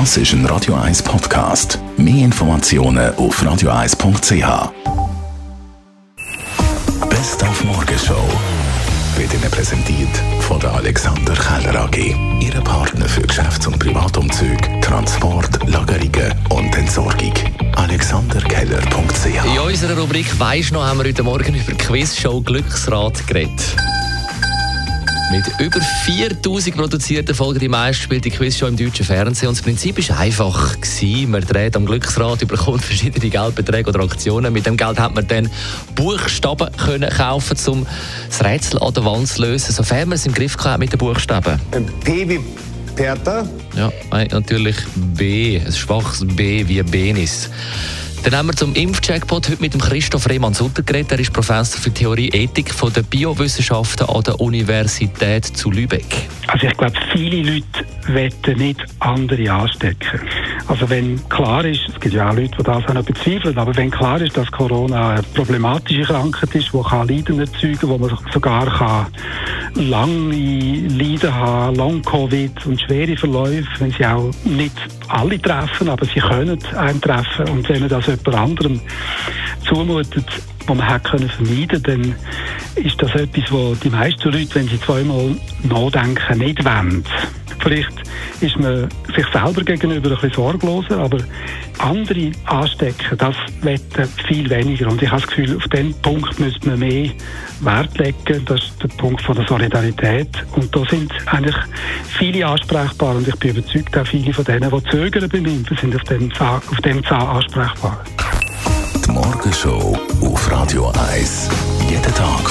Das ist ein Radio 1 Podcast. Mehr Informationen auf radio1.ch. Best auf Morgenshow wird Ihnen präsentiert von der Alexander Keller AG. Ihre Partner für Geschäfts- und Privatumzüge, Transport, Lagerungen und Entsorgung. AlexanderKeller.ch In unserer Rubrik «Weisst noch» haben wir heute Morgen über Quizshow Glücksrad geredet. Mit über 4000 produzierten Folgen die meistgespielte Quizshow im deutschen Fernsehen. Und das Prinzip war einfach. Gewesen. Man dreht am Glücksrad, überkommt verschiedene Geldbeträge oder Aktionen. Mit dem Geld hat man dann Buchstaben können kaufen um das Rätsel an der Wand zu lösen, sofern man es im Griff hat mit den Buchstaben. P wie Pertha. Ja, natürlich B, ein schwaches B wie Benis. Dann haben wir zum Impfcheckpot heute mit dem Christoph Rehmann-Sutter geredet. Er ist Professor für Theorie Ethik von der Biowissenschaften an der Universität zu Lübeck. Also ich glaube, viele Leute wollen nicht andere anstecken. Also wenn klar ist, es gibt ja auch Leute, die das auch noch bezweifeln, aber wenn klar ist, dass Corona eine problematische Krankheit ist, die kann Leiden erzeugen, wo man sogar kann lange Leiden haben, Long-Covid und schwere Verläufe, wenn sie auch nicht alle treffen, aber sie können einen treffen. Und wenn man das jemand anderem zumutet, was man hätte können vermeiden dann ist das etwas, wo die meisten Leute, wenn sie zweimal nachdenken, nicht wollen. Vielleicht ist man sich selber gegenüber ein bisschen sorgloser, aber andere anstecken, das wetten viel weniger. Und ich habe das Gefühl, auf diesen Punkt müsste man mehr Wert legen. Das ist der Punkt von der Solidarität. Und da sind eigentlich viele ansprechbar. Und ich bin überzeugt, auch viele von denen, die zögern beim Impfen, sind auf dem Zahn, Zahn ansprechbar. Die Morgenshow auf Radio 1. Jeden Tag